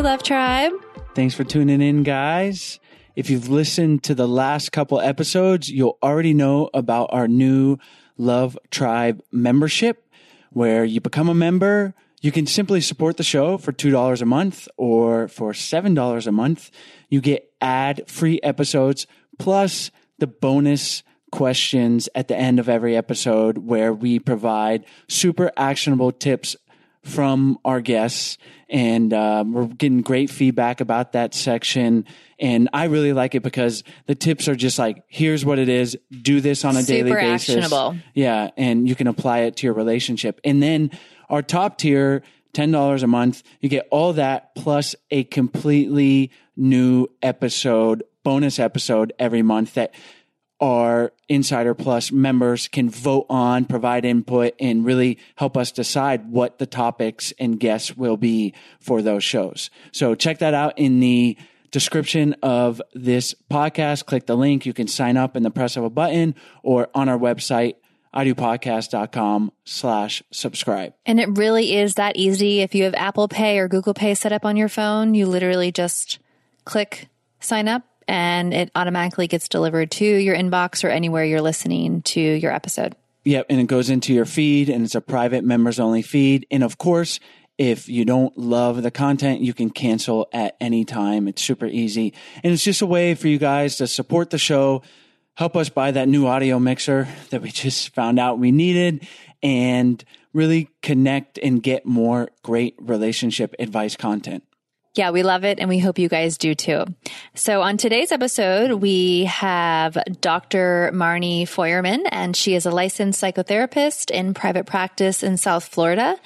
Love Tribe. Thanks for tuning in, guys. If you've listened to the last couple episodes, you'll already know about our new Love Tribe membership, where you become a member. You can simply support the show for $2 a month or for $7 a month. You get ad free episodes plus the bonus questions at the end of every episode where we provide super actionable tips from our guests and um, we're getting great feedback about that section and i really like it because the tips are just like here's what it is do this on a daily basis actionable. yeah and you can apply it to your relationship and then our top tier $10 a month you get all that plus a completely new episode bonus episode every month that our Insider Plus members can vote on, provide input, and really help us decide what the topics and guests will be for those shows. So check that out in the description of this podcast. Click the link. You can sign up in the press of a button or on our website, idopodcast.com slash subscribe. And it really is that easy. If you have Apple Pay or Google Pay set up on your phone, you literally just click sign up and it automatically gets delivered to your inbox or anywhere you're listening to your episode. Yep. And it goes into your feed and it's a private members only feed. And of course, if you don't love the content, you can cancel at any time. It's super easy. And it's just a way for you guys to support the show, help us buy that new audio mixer that we just found out we needed, and really connect and get more great relationship advice content. Yeah, we love it and we hope you guys do too. So on today's episode, we have Dr. Marni Feuerman and she is a licensed psychotherapist in private practice in South Florida.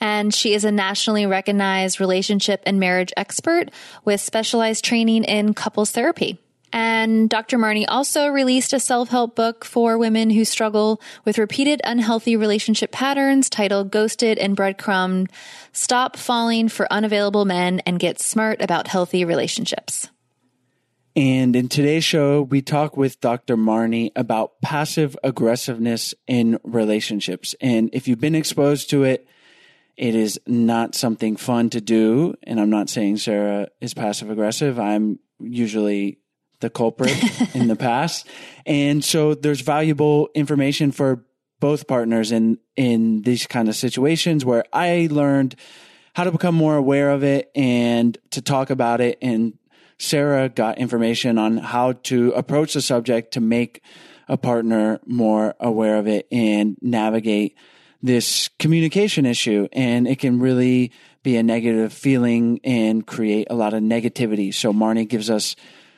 And she is a nationally recognized relationship and marriage expert with specialized training in couples therapy. And Dr. Marni also released a self help book for women who struggle with repeated unhealthy relationship patterns titled Ghosted and Breadcrumbed Stop Falling for Unavailable Men and Get Smart About Healthy Relationships. And in today's show, we talk with Dr. Marni about passive aggressiveness in relationships. And if you've been exposed to it, it is not something fun to do. And I'm not saying Sarah is passive aggressive. I'm usually the culprit in the past. And so there's valuable information for both partners in, in these kind of situations where I learned how to become more aware of it and to talk about it. And Sarah got information on how to approach the subject to make a partner more aware of it and navigate this communication issue. And it can really be a negative feeling and create a lot of negativity. So Marni gives us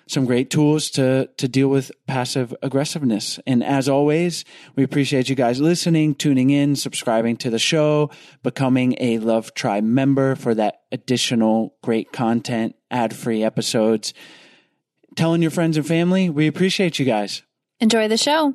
some great tools to to deal with passive aggressiveness. And as always, we appreciate you guys listening, tuning in, subscribing to the show, becoming a Love Tribe member for that additional great content, ad-free episodes. Telling your friends and family, we appreciate you guys. Enjoy the show.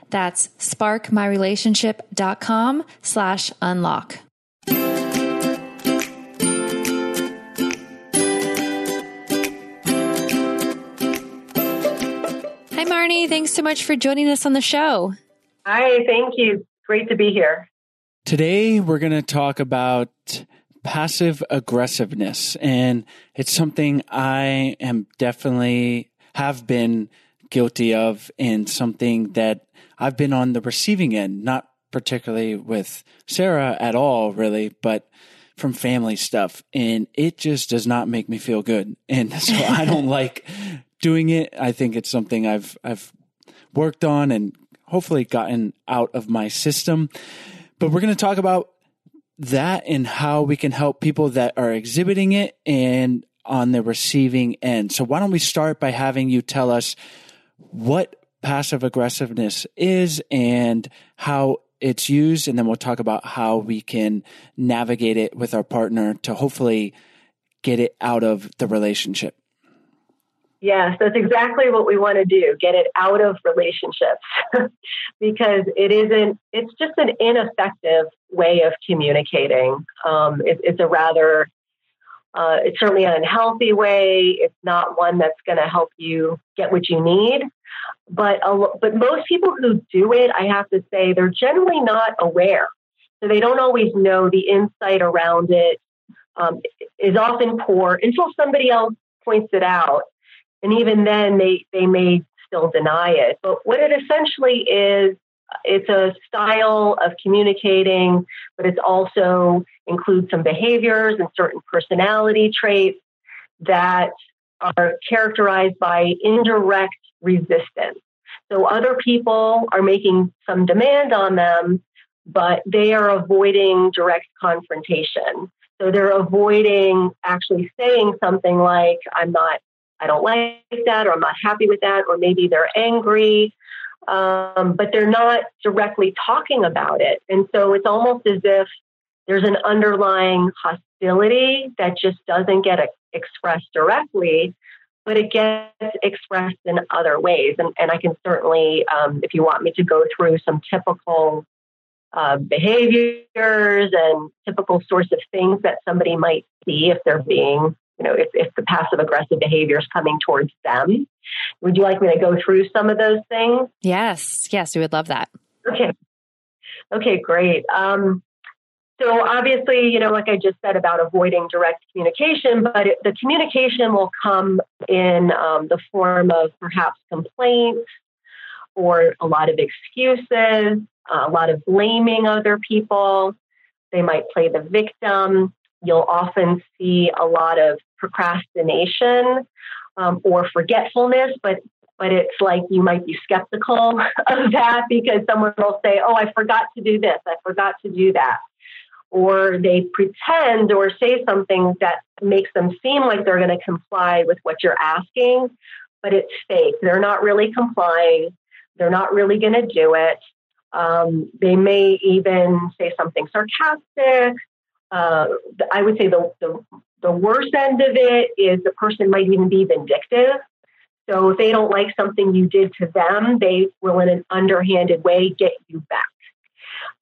That's sparkmyrelationship.com slash unlock. Hi, Marni. Thanks so much for joining us on the show. Hi, thank you. Great to be here. Today, we're going to talk about passive aggressiveness. And it's something I am definitely have been guilty of and something that I've been on the receiving end, not particularly with Sarah at all, really, but from family stuff. And it just does not make me feel good. And so I don't like doing it. I think it's something I've, I've worked on and hopefully gotten out of my system. But we're going to talk about that and how we can help people that are exhibiting it and on the receiving end. So why don't we start by having you tell us what passive aggressiveness is and how it's used. And then we'll talk about how we can navigate it with our partner to hopefully get it out of the relationship. Yes, that's exactly what we want to do get it out of relationships because it isn't, it's just an ineffective way of communicating. Um, it, it's a rather, uh, it's certainly an unhealthy way. It's not one that's going to help you get what you need. But a, but most people who do it, I have to say, they're generally not aware. So they don't always know the insight around it um, is often poor until somebody else points it out. And even then, they, they may still deny it. But what it essentially is, it's a style of communicating, but it also includes some behaviors and certain personality traits that are characterized by indirect resistance. So other people are making some demand on them, but they are avoiding direct confrontation. So they're avoiding actually saying something like, I'm not, I don't like that, or I'm not happy with that, or maybe they're angry, um, but they're not directly talking about it. And so it's almost as if there's an underlying hostility that just doesn't get expressed directly, but it gets expressed in other ways. And, and I can certainly, um, if you want me to go through some typical uh, behaviors and typical sorts of things that somebody might see if they're being, you know, if, if the passive aggressive behavior is coming towards them. Would you like me to go through some of those things? Yes, yes, we would love that. Okay. Okay, great. Um, so obviously, you know, like I just said about avoiding direct communication, but it, the communication will come in um, the form of perhaps complaints or a lot of excuses, uh, a lot of blaming other people. They might play the victim. You'll often see a lot of procrastination um, or forgetfulness, but but it's like you might be skeptical of that because someone will say, "Oh, I forgot to do this. I forgot to do that." Or they pretend or say something that makes them seem like they're going to comply with what you're asking, but it's fake. They're not really complying. They're not really going to do it. Um, they may even say something sarcastic. Uh, I would say the, the, the worst end of it is the person might even be vindictive. So if they don't like something you did to them, they will, in an underhanded way, get you back.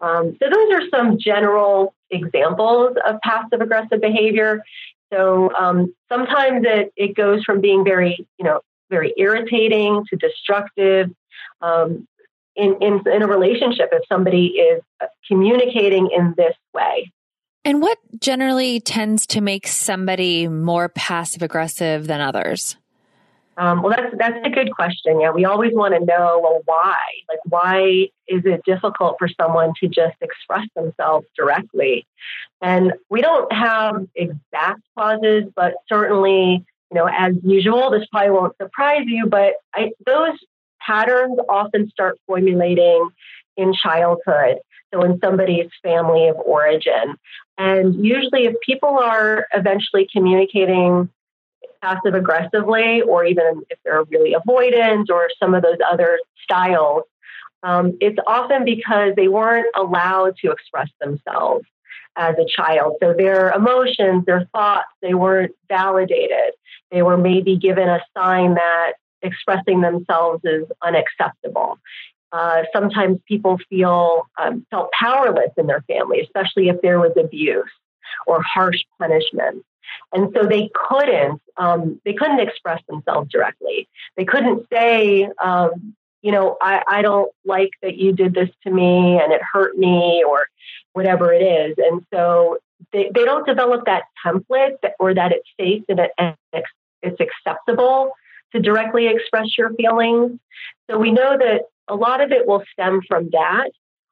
Um, so those are some general examples of passive aggressive behavior. So um, sometimes it, it goes from being very, you know, very irritating to destructive. Um, in, in, in a relationship, if somebody is communicating in this way. And what generally tends to make somebody more passive aggressive than others? Um, well, that's that's a good question. Yeah, we always want to know well why. Like, why is it difficult for someone to just express themselves directly? And we don't have exact causes, but certainly, you know, as usual, this probably won't surprise you, but I, those patterns often start formulating in childhood. So, in somebody's family of origin. And usually, if people are eventually communicating passive aggressively, or even if they're really avoidant or some of those other styles, um, it's often because they weren't allowed to express themselves as a child. So their emotions, their thoughts, they weren't validated. They were maybe given a sign that expressing themselves is unacceptable. Uh, sometimes people feel um, felt powerless in their family, especially if there was abuse or harsh punishment. And so they couldn't, um, they couldn't express themselves directly. They couldn't say, um, you know, I, I don't like that you did this to me and it hurt me or whatever it is. And so they, they don't develop that template that, or that it's safe and, it, and it's acceptable to directly express your feelings. So we know that a lot of it will stem from that.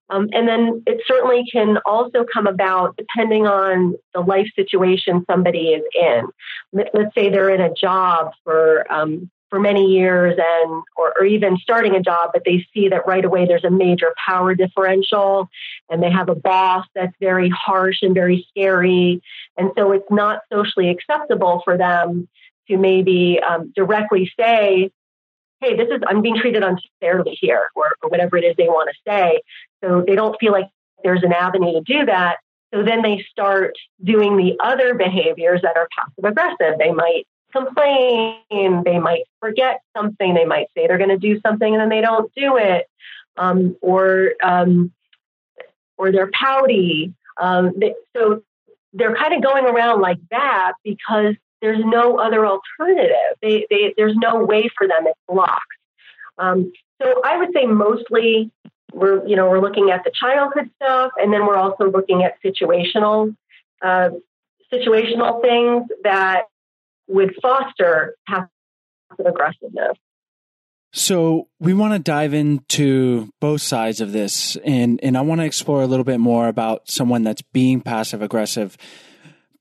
Um, and then it certainly can also come about depending on the life situation somebody is in. Let's say they're in a job for um, for many years and or, or, even starting a job, but they see that right away there's a major power differential, and they have a boss that's very harsh and very scary, and so it's not socially acceptable for them to maybe um, directly say, hey, this is, I'm being treated unfairly here, or, or whatever it is they want to say. So they don't feel like there's an avenue to do that. So then they start doing the other behaviors that are passive aggressive. They might complain, they might forget something, they might say they're going to do something and then they don't do it, um, or um, or they're pouty. Um, they, so they're kind of going around like that because there's no other alternative. They, they, there's no way for them. It's blocked. Um, so I would say mostly we're you know we're looking at the childhood stuff, and then we're also looking at situational uh, situational things that would foster passive aggressiveness. So we want to dive into both sides of this, and and I want to explore a little bit more about someone that's being passive aggressive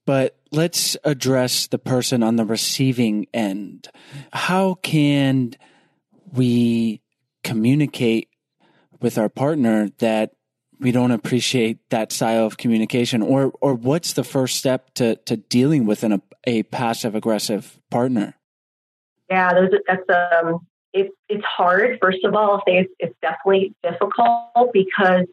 but let's address the person on the receiving end. How can we communicate with our partner that we don't appreciate that style of communication or or what's the first step to to dealing with an, a, a passive aggressive partner yeah that's um it, it's hard first of all it's, it's definitely difficult because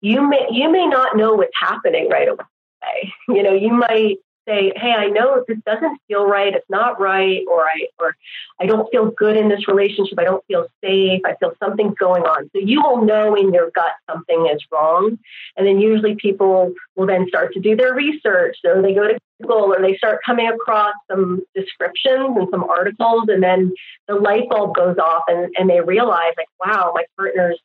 you may you may not know what's happening right away. You know, you might say, "Hey, I know this doesn't feel right. It's not right, or I or I don't feel good in this relationship. I don't feel safe. I feel something's going on." So you will know in your gut something is wrong, and then usually people will then start to do their research. So they go to Google or they start coming across some descriptions and some articles, and then the light bulb goes off, and, and they realize, like, "Wow, my partner's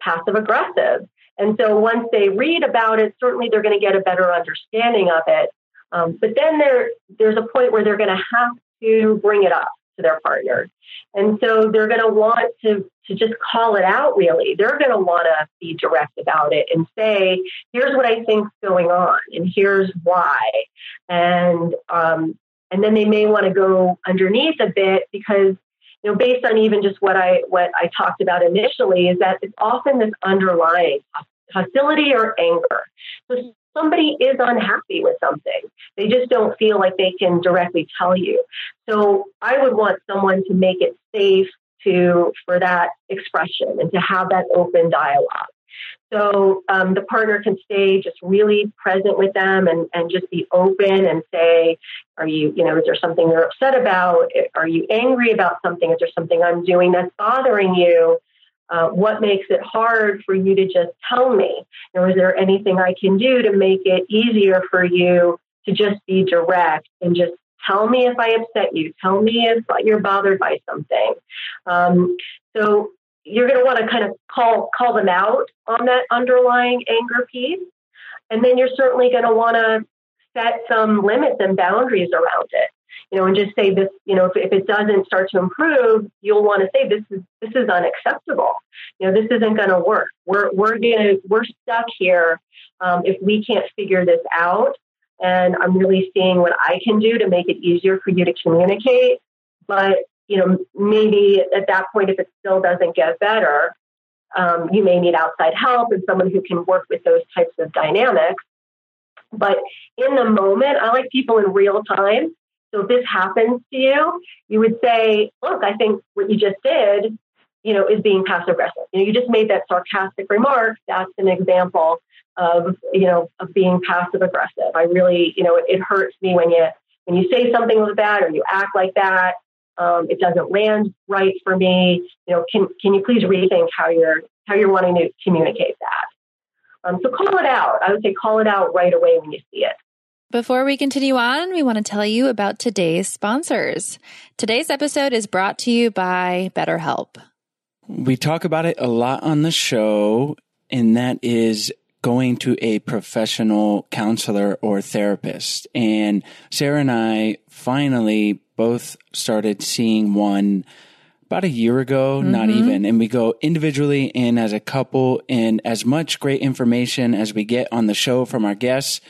passive aggressive." And so once they read about it, certainly they're going to get a better understanding of it. Um, but then there, there's a point where they're going to have to bring it up to their partner. And so they're going to want to, to just call it out, really. They're going to want to be direct about it and say, here's what I think's going on, and here's why. And, um, and then they may want to go underneath a bit because you know, based on even just what I what I talked about initially, is that it's often this underlying hostility or anger. So somebody is unhappy with something. They just don't feel like they can directly tell you. So I would want someone to make it safe to for that expression and to have that open dialogue. So um, the partner can stay just really present with them and, and just be open and say, are you, you know, is there something you're upset about? Are you angry about something? Is there something I'm doing that's bothering you? Uh, what makes it hard for you to just tell me? Or is there anything I can do to make it easier for you to just be direct and just tell me if I upset you? Tell me if you're bothered by something. Um, so you're going to want to kind of call call them out on that underlying anger piece, and then you're certainly going to want to set some limits and boundaries around it you know, and just say this, you know, if, if it doesn't start to improve, you'll want to say this is this is unacceptable. You know, this isn't going to work. We're we're gonna we're stuck here um, if we can't figure this out. And I'm really seeing what I can do to make it easier for you to communicate. But you know, maybe at that point, if it still doesn't get better, um, you may need outside help and someone who can work with those types of dynamics. But in the moment, I like people in real time so if this happens to you, you would say, look, I think what you just did, you know, is being passive aggressive. You know, you just made that sarcastic remark. That's an example of, you know, of being passive aggressive. I really, you know, it, it, hurts me when you when you say something like that or you act like that. Um, it doesn't land right for me. You know, can can you please rethink how you're how you're wanting to communicate that? Um, so call it out. I would say call it out right away when you see it. Before we continue on, we want to tell you about today's sponsors. Today's episode is brought to you by BetterHelp. We talk about it a lot on the show, and that is going to a professional counselor or therapist. And Sarah and I finally both started seeing one about a year ago, mm-hmm. not even. And we go individually and as a couple, and as much great information as we get on the show from our guests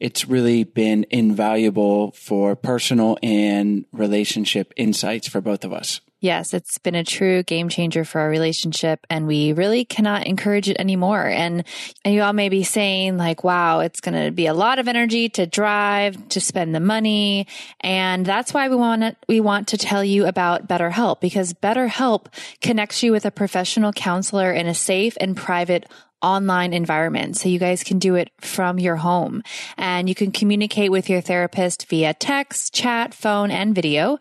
it's really been invaluable for personal and relationship insights for both of us. Yes, it's been a true game changer for our relationship and we really cannot encourage it anymore. And, and you all may be saying like, wow, it's going to be a lot of energy to drive, to spend the money. And that's why we want to, we want to tell you about BetterHelp because BetterHelp connects you with a professional counselor in a safe and private online environment. So you guys can do it from your home and you can communicate with your therapist via text, chat, phone, and video.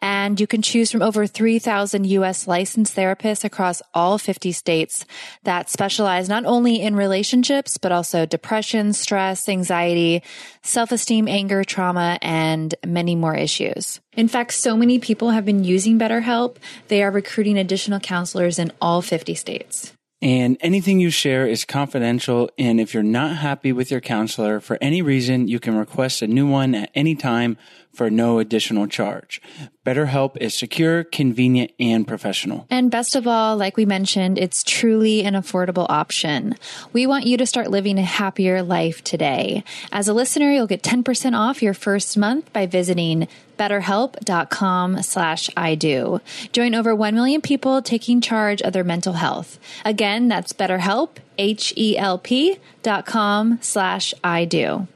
And you can choose from over 3,000 US licensed therapists across all 50 states that specialize not only in relationships, but also depression, stress, anxiety, self-esteem, anger, trauma, and many more issues. In fact, so many people have been using BetterHelp. They are recruiting additional counselors in all 50 states. And anything you share is confidential. And if you're not happy with your counselor for any reason, you can request a new one at any time for no additional charge. BetterHelp is secure, convenient, and professional. And best of all, like we mentioned, it's truly an affordable option. We want you to start living a happier life today. As a listener, you'll get 10% off your first month by visiting betterhelp.com slash I do. Join over 1 million people taking charge of their mental health. Again, that's betterhelp, H-E-L-P dot com slash I do.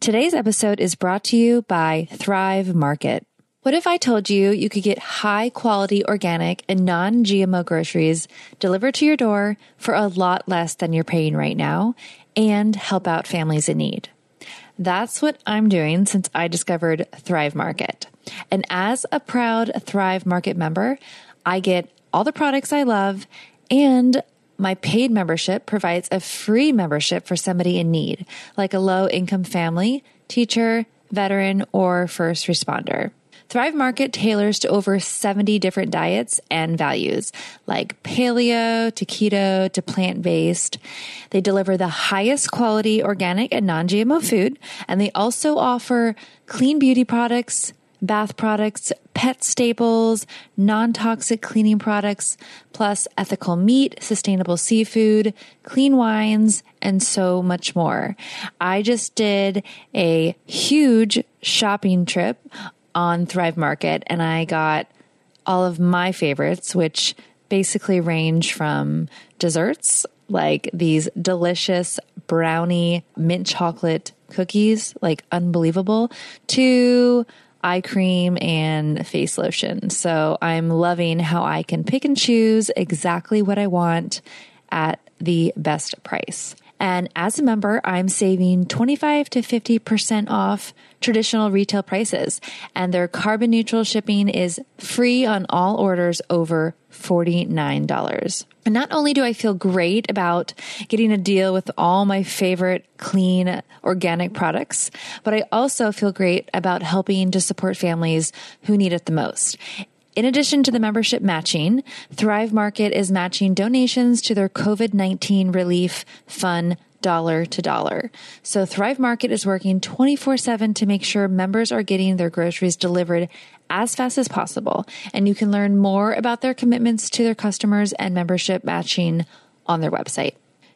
Today's episode is brought to you by Thrive Market. What if I told you you could get high quality organic and non GMO groceries delivered to your door for a lot less than you're paying right now and help out families in need? That's what I'm doing since I discovered Thrive Market. And as a proud Thrive Market member, I get all the products I love and my paid membership provides a free membership for somebody in need, like a low income family, teacher, veteran, or first responder. Thrive Market tailors to over 70 different diets and values, like paleo to keto to plant based. They deliver the highest quality organic and non GMO food, and they also offer clean beauty products, bath products, pet staples, non toxic cleaning products, plus ethical meat, sustainable seafood, clean wines, and so much more. I just did a huge shopping trip on Thrive Market and I got all of my favorites, which basically range from desserts like these delicious brownie mint chocolate cookies, like unbelievable, to eye cream and face lotion. So I'm loving how I can pick and choose exactly what I want at the best price. And as a member, I'm saving 25 to 50% off traditional retail prices. And their carbon neutral shipping is free on all orders over $49. And not only do I feel great about getting a deal with all my favorite clean organic products, but I also feel great about helping to support families who need it the most. In addition to the membership matching, Thrive Market is matching donations to their COVID 19 relief fund dollar to dollar. So Thrive Market is working 24 7 to make sure members are getting their groceries delivered as fast as possible. And you can learn more about their commitments to their customers and membership matching on their website.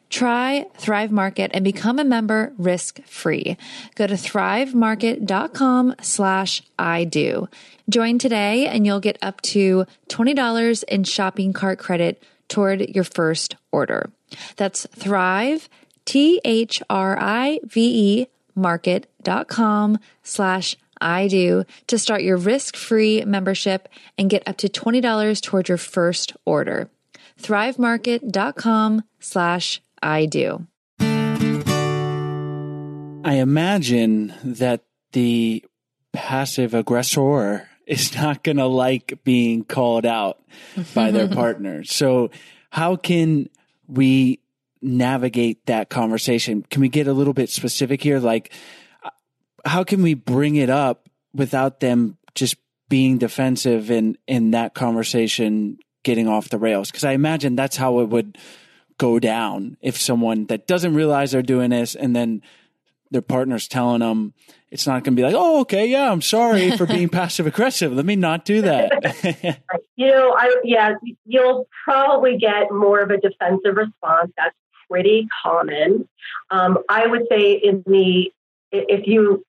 Try Thrive Market and become a member risk free. Go to thrivemarket.com slash I do. Join today and you'll get up to $20 in shopping cart credit toward your first order. That's Thrive, T H R I V E market.com slash I do to start your risk free membership and get up to $20 toward your first order. Thrivemarket.com slash I do. I imagine that the passive aggressor is not going to like being called out by their partner. So, how can we navigate that conversation? Can we get a little bit specific here? Like, how can we bring it up without them just being defensive and in that conversation getting off the rails? Because I imagine that's how it would go down if someone that doesn't realize they're doing this and then their partner's telling them it's not going to be like, oh, okay, yeah, I'm sorry for being passive aggressive. Let me not do that. you know, I yeah, you'll probably get more of a defensive response. That's pretty common. Um, I would say in the if you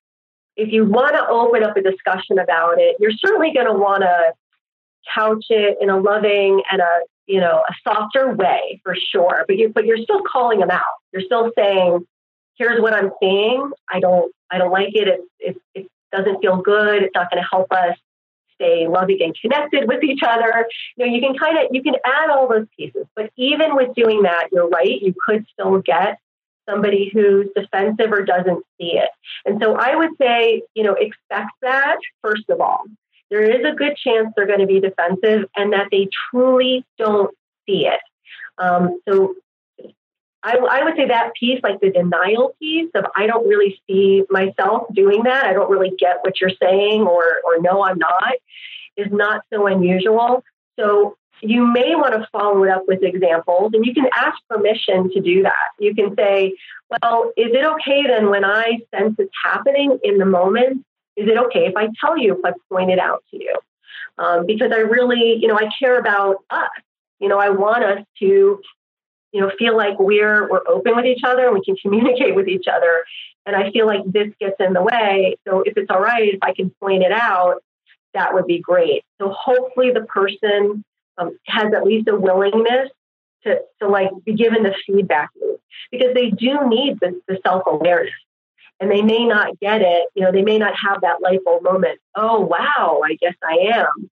if you want to open up a discussion about it, you're certainly going to want to couch it in a loving and a you know a softer way for sure. But you but you're still calling them out. You're still saying, "Here's what I'm seeing. I don't I don't like it. It it, it doesn't feel good. It's not going to help us." Stay loving and connected with each other. You know, you can kind of you can add all those pieces, but even with doing that, you're right. You could still get somebody who's defensive or doesn't see it. And so I would say, you know, expect that first of all. There is a good chance they're going to be defensive and that they truly don't see it. Um, so I, I would say that piece, like the denial piece of I don't really see myself doing that. I don't really get what you're saying, or or no, I'm not, is not so unusual. So you may want to follow it up with examples, and you can ask permission to do that. You can say, "Well, is it okay then when I sense it's happening in the moment? Is it okay if I tell you if I point it out to you? Um, because I really, you know, I care about us. You know, I want us to you know, feel like we're we're open with each other and we can communicate with each other. And I feel like this gets in the way. So if it's all right, if I can point it out, that would be great. So hopefully the person um, has at least a willingness to, to like be given the feedback loop because they do need the, the self awareness. and they may not get it. You know, they may not have that light bulb moment. Oh, wow, I guess I am.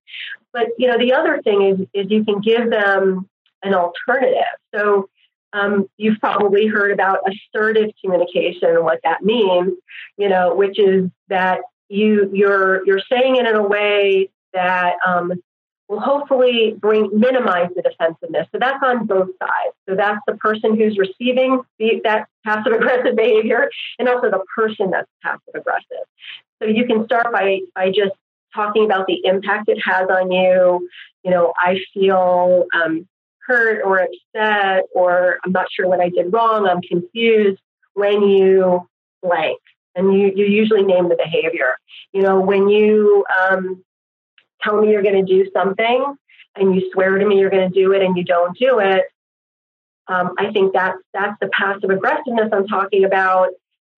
But, you know, the other thing is, is you can give them an alternative. So um, you've probably heard about assertive communication and what that means, you know, which is that you you're you're saying it in a way that um, will hopefully bring minimize the defensiveness. So that's on both sides. So that's the person who's receiving the, that passive aggressive behavior, and also the person that's passive aggressive. So you can start by by just talking about the impact it has on you. You know, I feel um, hurt or upset, or I'm not sure what I did wrong. I'm confused when you blank. And you, you usually name the behavior. You know, when you um, tell me you're going to do something and you swear to me you're going to do it and you don't do it, um, I think that's that's the passive aggressiveness I'm talking about.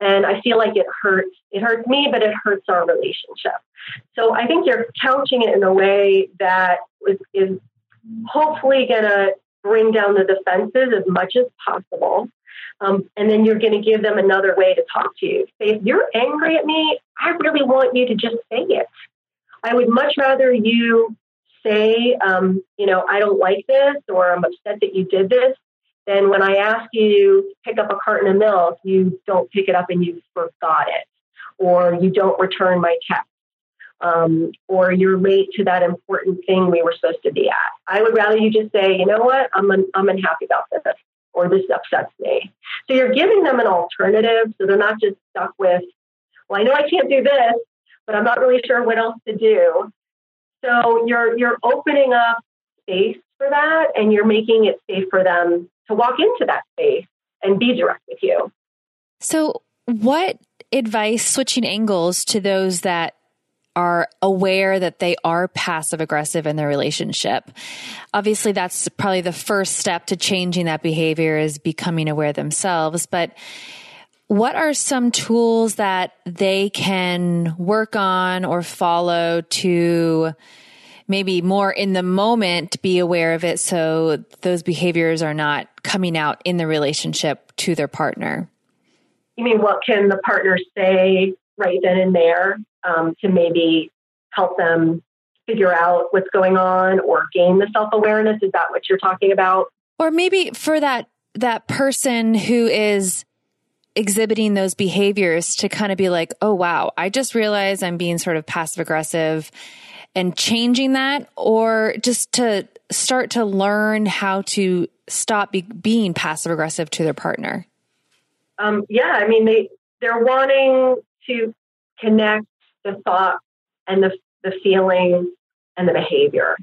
And I feel like it hurts. It hurts me, but it hurts our relationship. So I think you're couching it in a way that is, is hopefully going to bring down the defenses as much as possible. Um, and then you're going to give them another way to talk to you. Say, if you're angry at me, I really want you to just say it. I would much rather you say, um, you know, I don't like this or I'm upset that you did this than when I ask you to pick up a carton of milk, you don't pick it up and you forgot it or you don't return my text um, or you're late to that important thing we were supposed to be at. I would rather you just say, you know what, I'm, un- I'm unhappy about this, or this upsets me. So you're giving them an alternative so they're not just stuck with, well, I know I can't do this, but I'm not really sure what else to do. So you're you're opening up space for that and you're making it safe for them to walk into that space and be direct with you. So what advice switching angles to those that are aware that they are passive aggressive in their relationship. Obviously, that's probably the first step to changing that behavior is becoming aware themselves. But what are some tools that they can work on or follow to maybe more in the moment be aware of it so those behaviors are not coming out in the relationship to their partner? You mean what can the partner say right then and there um, to maybe help them figure out what's going on or gain the self awareness. Is that what you're talking about? Or maybe for that that person who is exhibiting those behaviors to kind of be like, oh wow, I just realized I'm being sort of passive aggressive and changing that, or just to start to learn how to stop be, being passive aggressive to their partner. Um, yeah, I mean they they're wanting to connect the thought and the, the feeling and the behavior.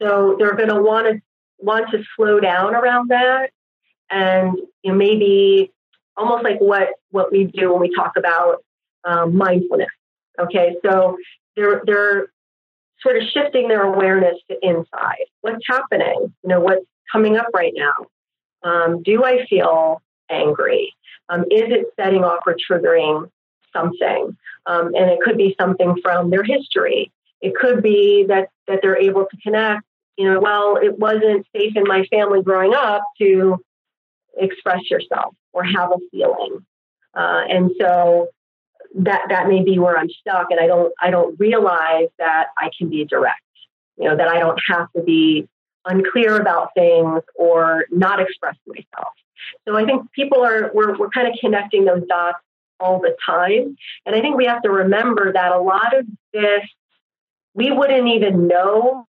So they're going to want to want to slow down around that, and you know, maybe almost like what what we do when we talk about um, mindfulness. Okay, so they're they're sort of shifting their awareness to inside. What's happening? You know, what's coming up right now? Um, do I feel angry? Um, is it setting off or triggering something. Um, and it could be something from their history. It could be that, that they're able to connect, you know, well, it wasn't safe in my family growing up to express yourself or have a feeling. Uh, and so that that may be where I'm stuck and I don't I don't realize that I can be direct. You know, that I don't have to be unclear about things or not express myself. So I think people are we're we're kind of connecting those dots all the time. And I think we have to remember that a lot of this, we wouldn't even know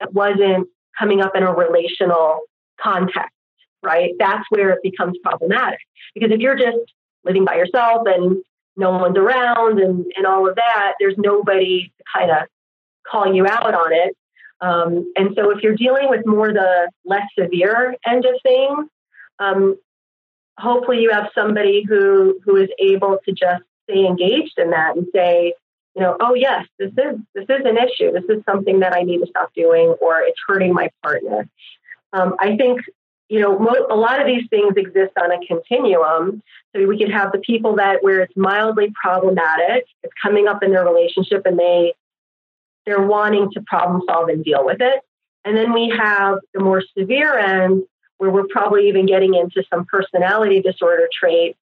it wasn't coming up in a relational context, right? That's where it becomes problematic. Because if you're just living by yourself and no one's around and, and all of that, there's nobody to kind of call you out on it. Um, and so if you're dealing with more the less severe end of things, um, hopefully you have somebody who who is able to just stay engaged in that and say you know oh yes this is this is an issue. This is something that i need to stop doing or it's hurting my partner. Um, i think you know mo- a lot of these things exist on a continuum. So we could have the people that where it's mildly problematic it's coming up in their relationship and they they're wanting to problem solve and deal with it. And then we have the more severe end where we're probably even getting into some personality disorder traits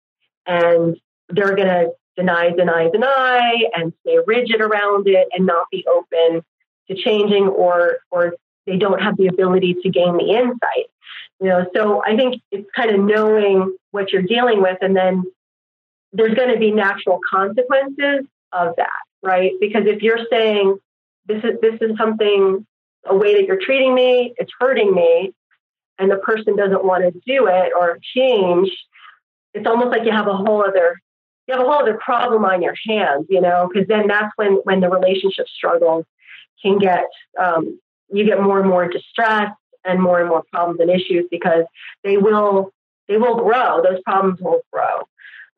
and they're going to deny, deny, deny, and stay rigid around it, and not be open to changing, or or they don't have the ability to gain the insight. You know, so I think it's kind of knowing what you're dealing with, and then there's going to be natural consequences of that, right? Because if you're saying this is this is something a way that you're treating me, it's hurting me, and the person doesn't want to do it or change, it's almost like you have a whole other you have a whole other problem on your hands, you know, because then that's when when the relationship struggles can get um, you get more and more distressed and more and more problems and issues because they will they will grow. Those problems will grow.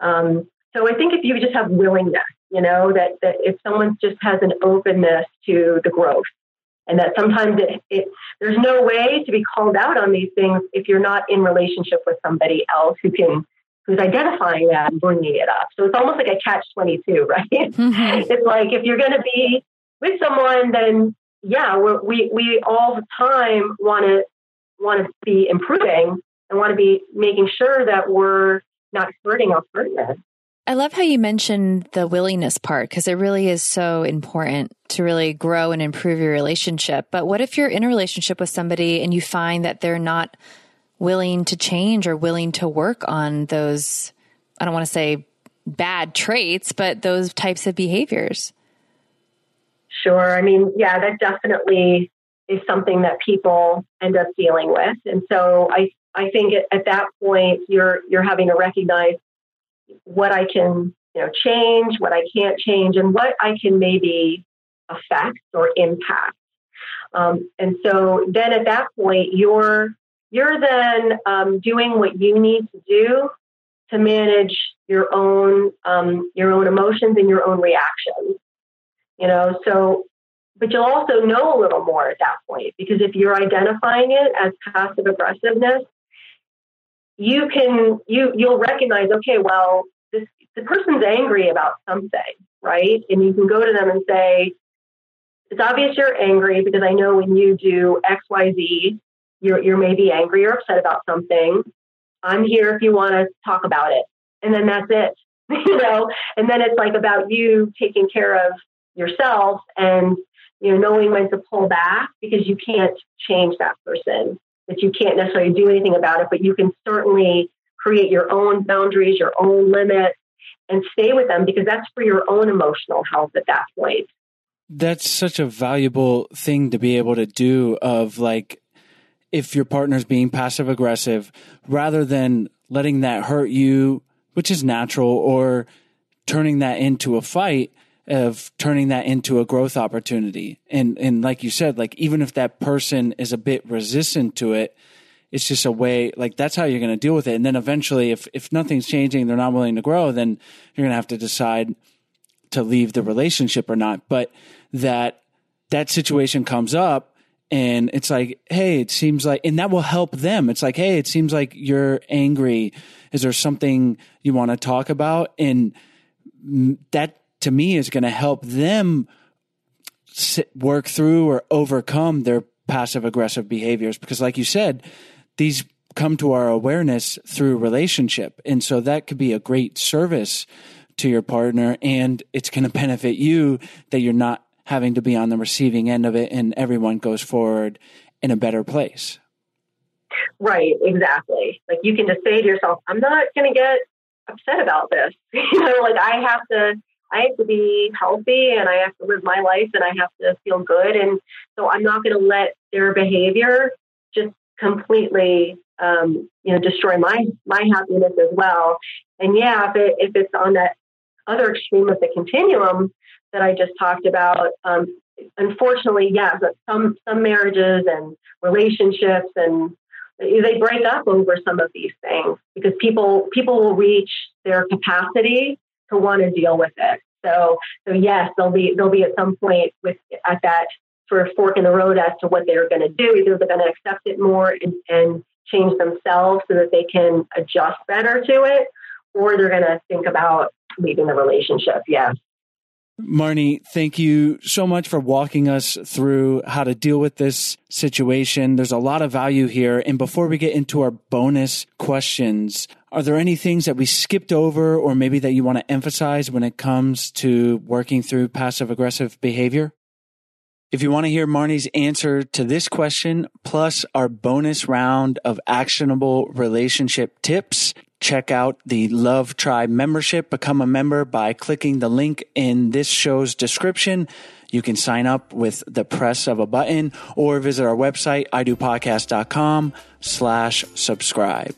Um, so I think if you just have willingness, you know, that, that if someone just has an openness to the growth and that sometimes it, it, there's no way to be called out on these things if you're not in relationship with somebody else who can who's identifying that and bringing it up. So it's almost like a catch 22, right? Mm-hmm. it's like if you're going to be with someone, then yeah, we we all the time want to want to be improving and want to be making sure that we're not hurting our partner. I love how you mentioned the willingness part because it really is so important to really grow and improve your relationship. But what if you're in a relationship with somebody and you find that they're not willing to change or willing to work on those, I don't want to say bad traits, but those types of behaviors? Sure. I mean, yeah, that definitely is something that people end up dealing with. And so I, I think at that point you're you're having to recognize what I can, you know, change, what I can't change, and what I can maybe affect or impact. Um, and so then at that point, you're you're then um, doing what you need to do to manage your own um, your own emotions and your own reactions. You know, so but you'll also know a little more at that point because if you're identifying it as passive aggressiveness, you can you you'll recognize okay, well this the person's angry about something, right? And you can go to them and say, it's obvious you're angry because I know when you do X, Y, Z, you're, you're maybe angry or upset about something. I'm here if you want to talk about it. And then that's it, you know? And then it's like about you taking care of yourself and, you know, knowing when to pull back because you can't change that person, that you can't necessarily do anything about it, but you can certainly create your own boundaries, your own limits, and stay with them because that's for your own emotional health at that point. That's such a valuable thing to be able to do of like if your partner's being passive aggressive rather than letting that hurt you, which is natural, or turning that into a fight of turning that into a growth opportunity. And and like you said, like even if that person is a bit resistant to it, it's just a way like that's how you're going to deal with it. And then eventually if if nothing's changing, they're not willing to grow, then you're going to have to decide to leave the relationship or not. But that that situation comes up and it's like, hey, it seems like, and that will help them. It's like, hey, it seems like you're angry. Is there something you want to talk about? And that to me is going to help them sit, work through or overcome their passive aggressive behaviors. Because, like you said, these come to our awareness through relationship. And so that could be a great service to your partner. And it's going to benefit you that you're not having to be on the receiving end of it and everyone goes forward in a better place. Right, exactly. Like you can just say to yourself, I'm not going to get upset about this. you know, like I have to I have to be healthy and I have to live my life and I have to feel good and so I'm not going to let their behavior just completely um, you know destroy my my happiness as well. And yeah, if it if it's on that other extreme of the continuum, that I just talked about. Um, unfortunately, yeah, but some some marriages and relationships and they break up over some of these things because people people will reach their capacity to want to deal with it. So so yes, they'll be they'll be at some point with at that sort of fork in the road as to what they're going to do. Either they're going to accept it more and, and change themselves so that they can adjust better to it, or they're going to think about leaving the relationship. Yes. Marni, thank you so much for walking us through how to deal with this situation. There's a lot of value here. And before we get into our bonus questions, Are there any things that we skipped over or maybe that you want to emphasize when it comes to working through passive aggressive behavior? If you want to hear Marni's answer to this question, plus our bonus round of actionable relationship tips, check out the Love Tribe membership. Become a member by clicking the link in this show's description. You can sign up with the press of a button or visit our website, idopodcast.com slash subscribe.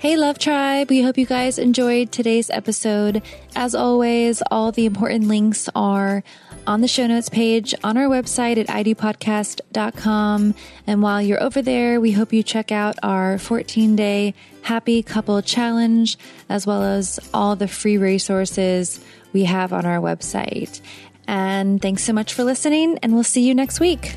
Hey, Love Tribe. We hope you guys enjoyed today's episode. As always, all the important links are on the show notes page on our website at idopodcast.com. And while you're over there, we hope you check out our 14 day happy couple challenge, as well as all the free resources we have on our website. And thanks so much for listening, and we'll see you next week.